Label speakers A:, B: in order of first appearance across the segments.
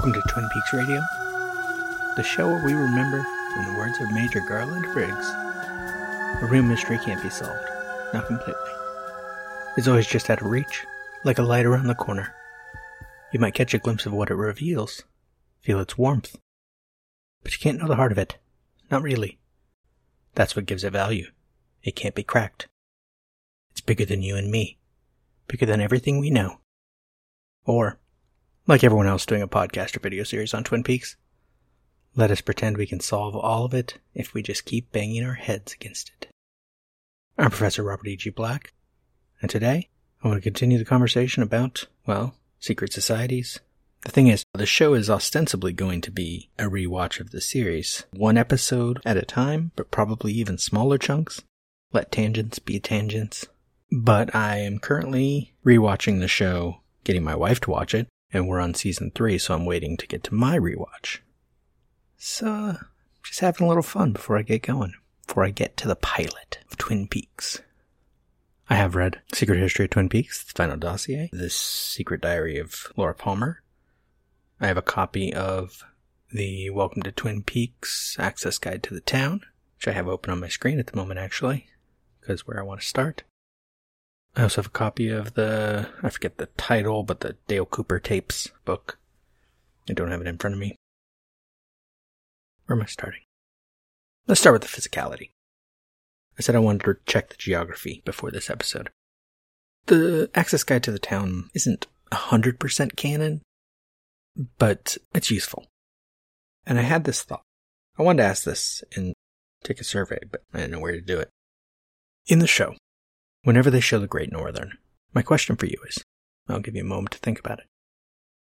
A: Welcome to Twin Peaks Radio, the show where we remember, in the words of Major Garland Briggs, a real mystery can't be solved, not completely. It's always just out of reach, like a light around the corner. You might catch a glimpse of what it reveals, feel its warmth, but you can't know the heart of it. Not really. That's what gives it value. It can't be cracked. It's bigger than you and me, bigger than everything we know. Or, like everyone else doing a podcast or video series on Twin Peaks, let us pretend we can solve all of it if we just keep banging our heads against it. I'm Professor Robert E.G. Black, and today I want to continue the conversation about, well, secret societies. The thing is, the show is ostensibly going to be a rewatch of the series, one episode at a time, but probably even smaller chunks. Let tangents be tangents. But I am currently rewatching the show, getting my wife to watch it, and we're on season three, so I'm waiting to get to my rewatch. So, just having a little fun before I get going, before I get to the pilot of Twin Peaks. I have read Secret History of Twin Peaks, the final dossier, The Secret Diary of Laura Palmer. I have a copy of the Welcome to Twin Peaks Access Guide to the Town, which I have open on my screen at the moment actually, because where I want to start. I also have a copy of the, I forget the title, but the Dale Cooper Tapes book. I don't have it in front of me. Where am I starting? Let's start with the physicality. I said I wanted to check the geography before this episode. The access guide to the town isn't 100% canon, but it's useful. And I had this thought. I wanted to ask this and take a survey, but I didn't know where to do it. In the show, whenever they show the Great Northern, my question for you is I'll give you a moment to think about it.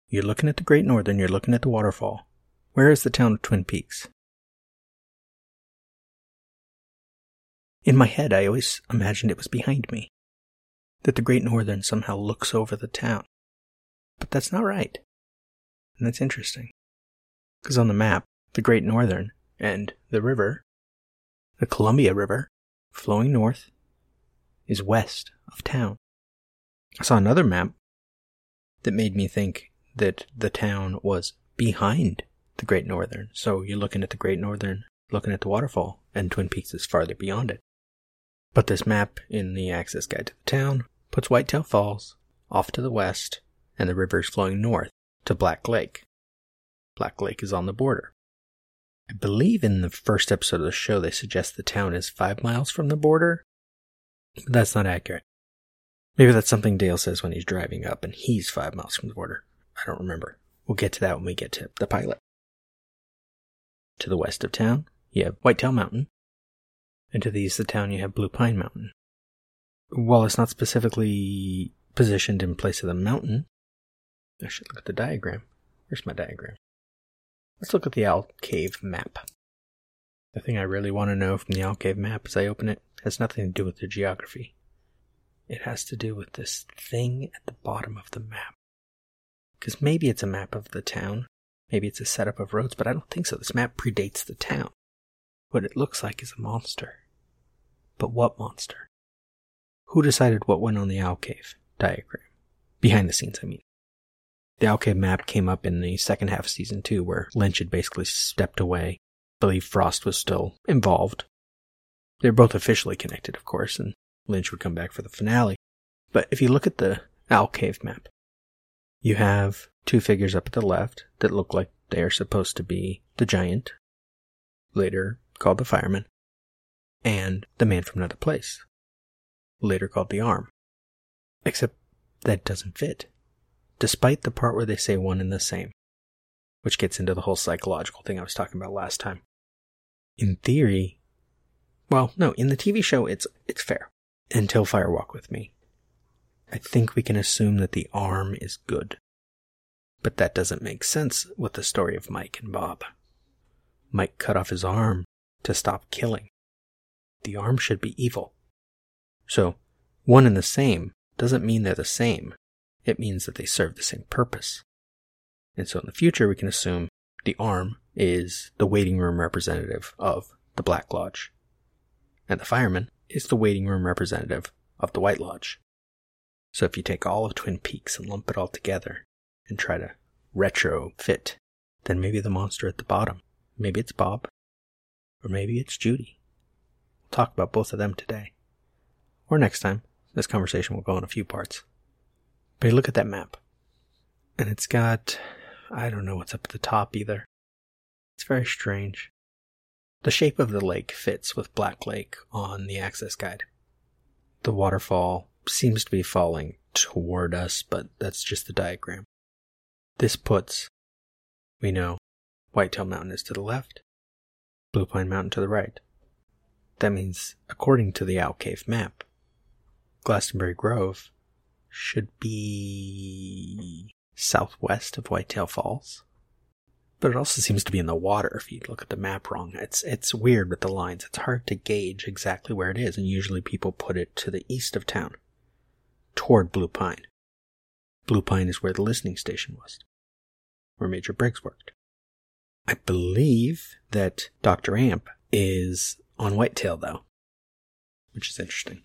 A: You're looking at the Great Northern, you're looking at the waterfall. Where is the town of Twin Peaks? In my head, I always imagined it was behind me. That the Great Northern somehow looks over the town. But that's not right. And that's interesting. Because on the map, the Great Northern and the river, the Columbia River, flowing north, is west of town. I saw another map that made me think that the town was behind the Great Northern. So you're looking at the Great Northern, looking at the waterfall, and Twin Peaks is farther beyond it. But this map in the access guide to the town puts Whitetail Falls off to the west and the river is flowing north to Black Lake. Black Lake is on the border. I believe in the first episode of the show they suggest the town is five miles from the border, that's not accurate. Maybe that's something Dale says when he's driving up and he's five miles from the border. I don't remember. We'll get to that when we get to the pilot. To the west of town, you have Whitetail Mountain, and to the east of town, you have Blue Pine Mountain. While it's not specifically positioned in place of the mountain, I should look at the diagram. Here's my diagram? Let's look at the Owl Cave map. The thing I really want to know from the Owl Cave map as I open it has nothing to do with the geography. It has to do with this thing at the bottom of the map. Because maybe it's a map of the town, maybe it's a setup of roads, but I don't think so. This map predates the town. What it looks like is a monster. But what monster? Who decided what went on the Owl Cave diagram? Behind the scenes, I mean. The Owl Cave map came up in the second half of season two, where Lynch had basically stepped away. Believe Frost was still involved. They're both officially connected, of course, and Lynch would come back for the finale. But if you look at the Owl Cave map, you have two figures up at the left that look like they are supposed to be the giant, later called the fireman, and the man from another place, later called the arm. Except that doesn't fit, despite the part where they say one and the same, which gets into the whole psychological thing I was talking about last time. In theory, well, no, in the TV show it's it's fair until Fire Walk with Me. I think we can assume that the arm is good. But that doesn't make sense with the story of Mike and Bob. Mike cut off his arm to stop killing. The arm should be evil. So, one and the same doesn't mean they're the same. It means that they serve the same purpose. And so in the future, we can assume the arm is the waiting room representative of the Black Lodge. And the fireman is the waiting room representative of the White Lodge. So if you take all of Twin Peaks and lump it all together and try to retrofit, then maybe the monster at the bottom. Maybe it's Bob. Or maybe it's Judy. We'll talk about both of them today. Or next time. This conversation will go in a few parts. But look at that map. And it's got, I don't know what's up at the top either. It's very strange. The shape of the lake fits with Black Lake on the access guide. The waterfall seems to be falling toward us, but that's just the diagram. This puts, we know, Whitetail Mountain is to the left, Blue Pine Mountain to the right. That means, according to the Owl Cave map, Glastonbury Grove should be southwest of Whitetail Falls. But it also seems to be in the water if you look at the map wrong. It's it's weird with the lines. It's hard to gauge exactly where it is, and usually people put it to the east of town, toward Blue Pine. Blue Pine is where the listening station was, where Major Briggs worked. I believe that Dr. Amp is on Whitetail though, which is interesting.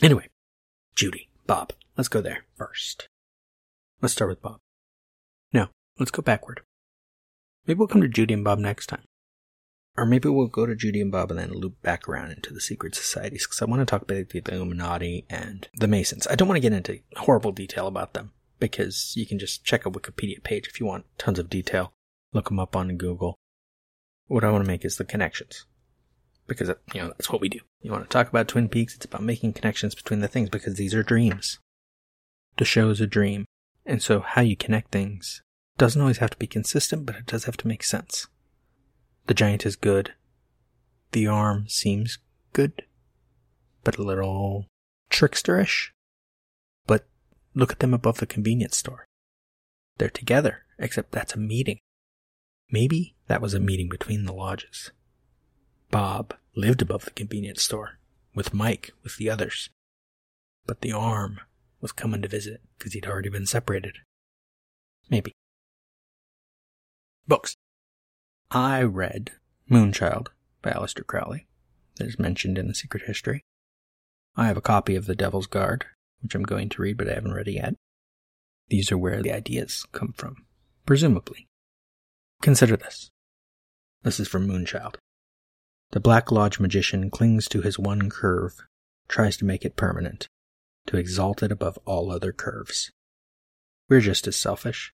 A: Anyway, Judy, Bob. Let's go there first. Let's start with Bob. No, let's go backward. Maybe we'll come to Judy and Bob next time. Or maybe we'll go to Judy and Bob and then loop back around into the secret societies because I want to talk about the Illuminati and the Masons. I don't want to get into horrible detail about them because you can just check a Wikipedia page if you want tons of detail. Look them up on Google. What I want to make is the connections because you know that's what we do. You want to talk about Twin Peaks? It's about making connections between the things because these are dreams. The show is a dream, and so how you connect things doesn't always have to be consistent, but it does have to make sense. The giant is good. The arm seems good, but a little tricksterish. But look at them above the convenience store. They're together, except that's a meeting. Maybe that was a meeting between the lodges. Bob lived above the convenience store with Mike with the others. But the arm was coming to visit because he'd already been separated. Maybe. Books. I read Moonchild by Aleister Crowley, that is mentioned in The Secret History. I have a copy of The Devil's Guard, which I'm going to read, but I haven't read it yet. These are where the ideas come from, presumably. Consider this. This is from Moonchild. The Black Lodge magician clings to his one curve, tries to make it permanent, to exalt it above all other curves. We're just as selfish.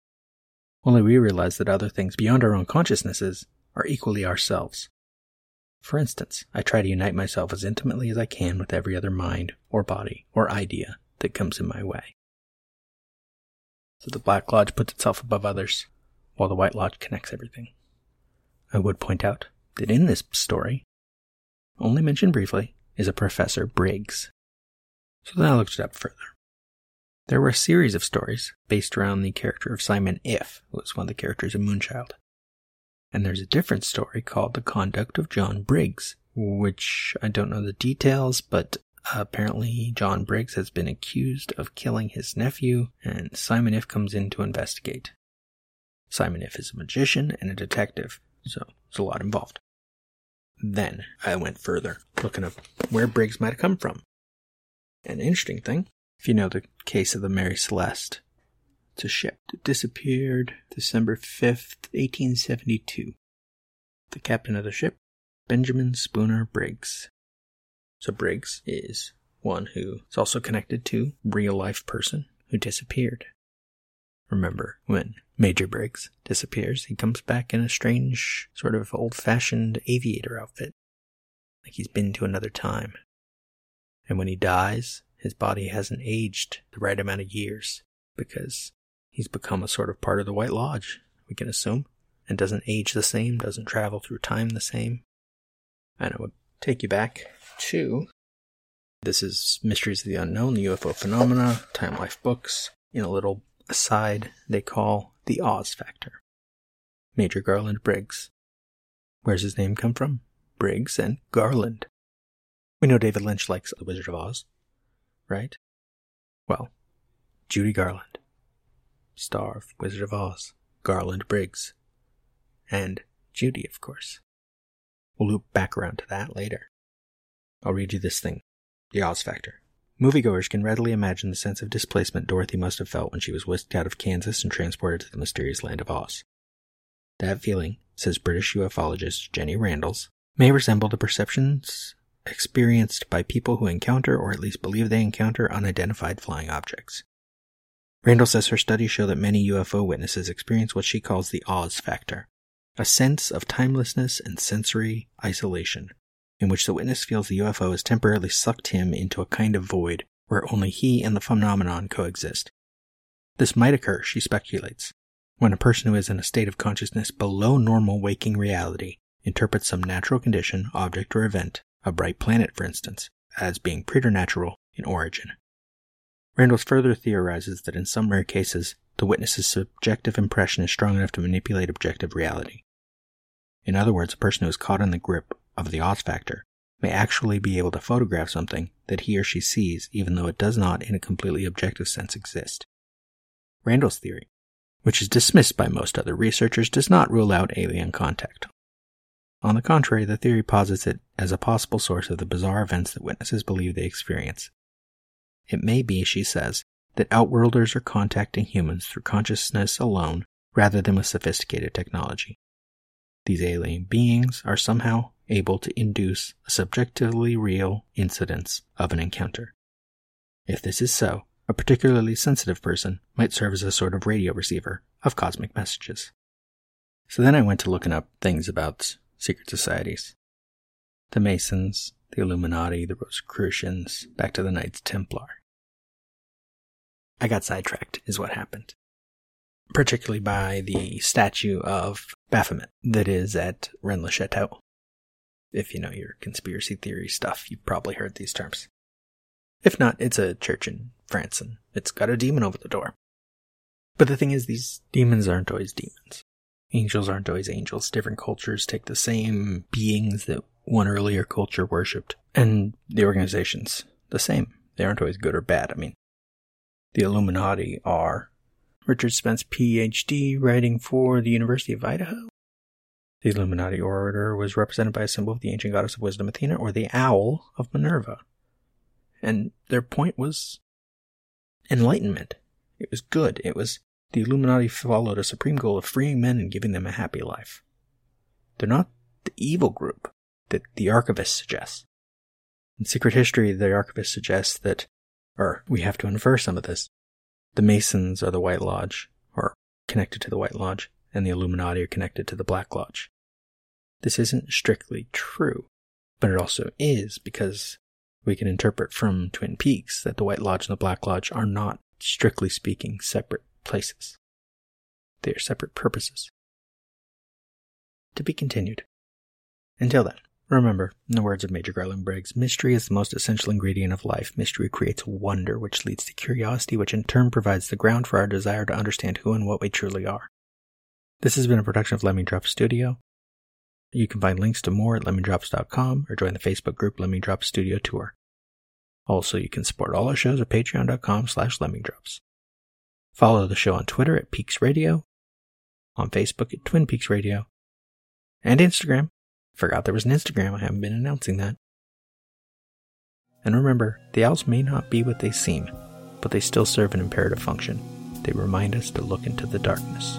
A: Only we realize that other things beyond our own consciousnesses are equally ourselves. For instance, I try to unite myself as intimately as I can with every other mind or body or idea that comes in my way. So the Black Lodge puts itself above others, while the White Lodge connects everything. I would point out that in this story, only mentioned briefly, is a Professor Briggs. So then I looked it up further. There were a series of stories based around the character of Simon Iff, who was one of the characters in Moonchild. And there's a different story called The Conduct of John Briggs, which I don't know the details, but apparently John Briggs has been accused of killing his nephew, and Simon Iff comes in to investigate. Simon Iff is a magician and a detective, so there's a lot involved. Then I went further, looking up where Briggs might have come from. An interesting thing, if you know the case of the Mary Celeste, it's a ship that disappeared December 5th, 1872. The captain of the ship, Benjamin Spooner Briggs. So Briggs is one who is also connected to real life person who disappeared. Remember when Major Briggs disappears, he comes back in a strange, sort of old fashioned aviator outfit, like he's been to another time. And when he dies, his body hasn't aged the right amount of years because he's become a sort of part of the White Lodge, we can assume, and doesn't age the same, doesn't travel through time the same. And I would take you back to this is Mysteries of the Unknown, the UFO Phenomena, Time Life Books, in a little aside they call the Oz factor. Major Garland Briggs. Where's his name come from? Briggs and Garland. We know David Lynch likes The Wizard of Oz, right? Well, Judy Garland, star of Wizard of Oz, Garland Briggs, and Judy, of course. We'll loop back around to that later. I'll read you this thing. The Oz Factor. Moviegoers can readily imagine the sense of displacement Dorothy must have felt when she was whisked out of Kansas and transported to the mysterious land of Oz. That feeling, says British ufologist Jenny Randles, may resemble the perceptions experienced by people who encounter or at least believe they encounter unidentified flying objects. Randles says her studies show that many UFO witnesses experience what she calls the Oz factor, a sense of timelessness and sensory isolation, in which the witness feels the UFO has temporarily sucked him into a kind of void where only he and the phenomenon coexist. This might occur, she speculates, when a person who is in a state of consciousness below normal waking reality interprets some natural condition, object, or event, a bright planet for instance, as being preternatural in origin. Randles further theorizes that in some rare cases, the witness's subjective impression is strong enough to manipulate objective reality. In other words, a person who is caught in the grip of the Oz factor may actually be able to photograph something that he or she sees even though it does not in a completely objective sense exist. Randles' theory, which is dismissed by most other researchers, does not rule out alien contact. On the contrary, the theory posits it as a possible source of the bizarre events that witnesses believe they experience. It may be, she says, that outworlders are contacting humans through consciousness alone rather than with sophisticated technology. These alien beings are somehow able to induce a subjectively real incidence of an encounter. If this is so, a particularly sensitive person might serve as a sort of radio receiver of cosmic messages. So then I went to looking up things about secret societies. The Masons, the Illuminati, the Rosicrucians, back to the Knights Templar. I got sidetracked, is what happened. Particularly by the statue of Baphomet that is at Rennes le Chateau. If you know your conspiracy theory stuff, you've probably heard these terms. If not, it's a church in France and it's got a demon over the door. But the thing is, these demons aren't always demons. Angels aren't always angels. Different cultures take the same beings that one earlier culture worshipped. And the organizations, the same. They aren't always good or bad. I mean, the Illuminati are Richard Spence, PhD, writing for the University of Idaho. The Illuminati order was represented by a symbol of the ancient goddess of wisdom Athena or the owl of Minerva. And their point was enlightenment. It was good. It was the Illuminati followed a supreme goal of freeing men and giving them a happy life. They're not the evil group that the archivist suggests. In Secret History, the archivist suggests that, or we have to infer some of this, the Masons are the White Lodge, or connected to the White Lodge, and the Illuminati are connected to the Black Lodge. This isn't strictly true, but it also is because we can interpret from Twin Peaks that the White Lodge and the Black Lodge are not, strictly speaking, separate places. They are separate purposes. To be continued. Until then, remember, in the words of Major Garland Briggs, mystery is the most essential ingredient of life. Mystery creates wonder, which leads to curiosity, which in turn provides the ground for our desire to understand who and what we truly are. This has been a production of Lemming Drop Studio. You can find links to more at lemmingdrops.com or join the Facebook group Lemming Drops Studio Tour. Also, you can support all our shows at patreon.com slash lemmingdrops. Follow the show on Twitter at Peaks Radio, on Facebook at Twin Peaks Radio, and Instagram. Forgot there was an Instagram, I haven't been announcing that. And remember, the owls may not be what they seem, but they still serve an imperative function. They remind us to look into the darkness.